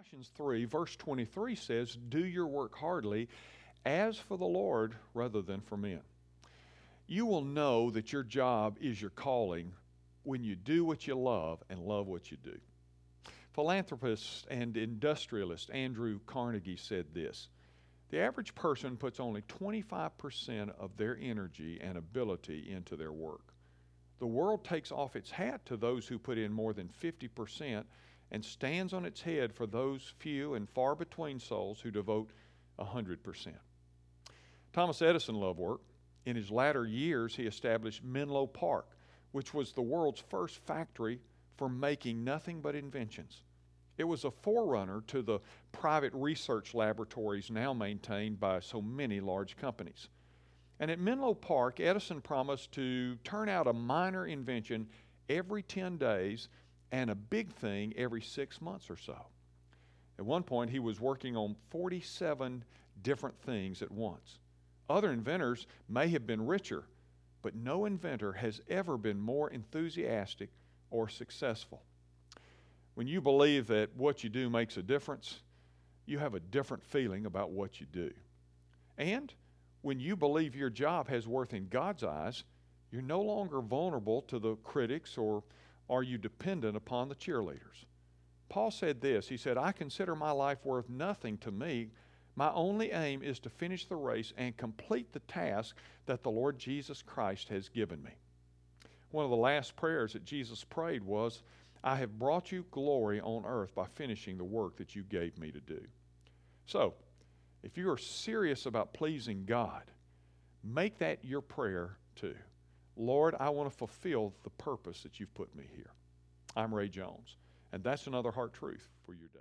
Colossians 3, verse 23 says, Do your work hardly as for the Lord rather than for men. You will know that your job is your calling when you do what you love and love what you do. Philanthropist and industrialist Andrew Carnegie said this The average person puts only 25% of their energy and ability into their work. The world takes off its hat to those who put in more than 50% and stands on its head for those few and far between souls who devote 100%. Thomas Edison loved work. In his latter years, he established Menlo Park, which was the world's first factory for making nothing but inventions. It was a forerunner to the private research laboratories now maintained by so many large companies. And at Menlo Park, Edison promised to turn out a minor invention every 10 days and a big thing every six months or so. At one point, he was working on 47 different things at once. Other inventors may have been richer, but no inventor has ever been more enthusiastic or successful. When you believe that what you do makes a difference, you have a different feeling about what you do. And when you believe your job has worth in God's eyes, you're no longer vulnerable to the critics or are you dependent upon the cheerleaders? Paul said this He said, I consider my life worth nothing to me. My only aim is to finish the race and complete the task that the Lord Jesus Christ has given me. One of the last prayers that Jesus prayed was, I have brought you glory on earth by finishing the work that you gave me to do. So, if you are serious about pleasing God, make that your prayer too. Lord, I want to fulfill the purpose that you've put me here. I'm Ray Jones, and that's another heart truth for your day.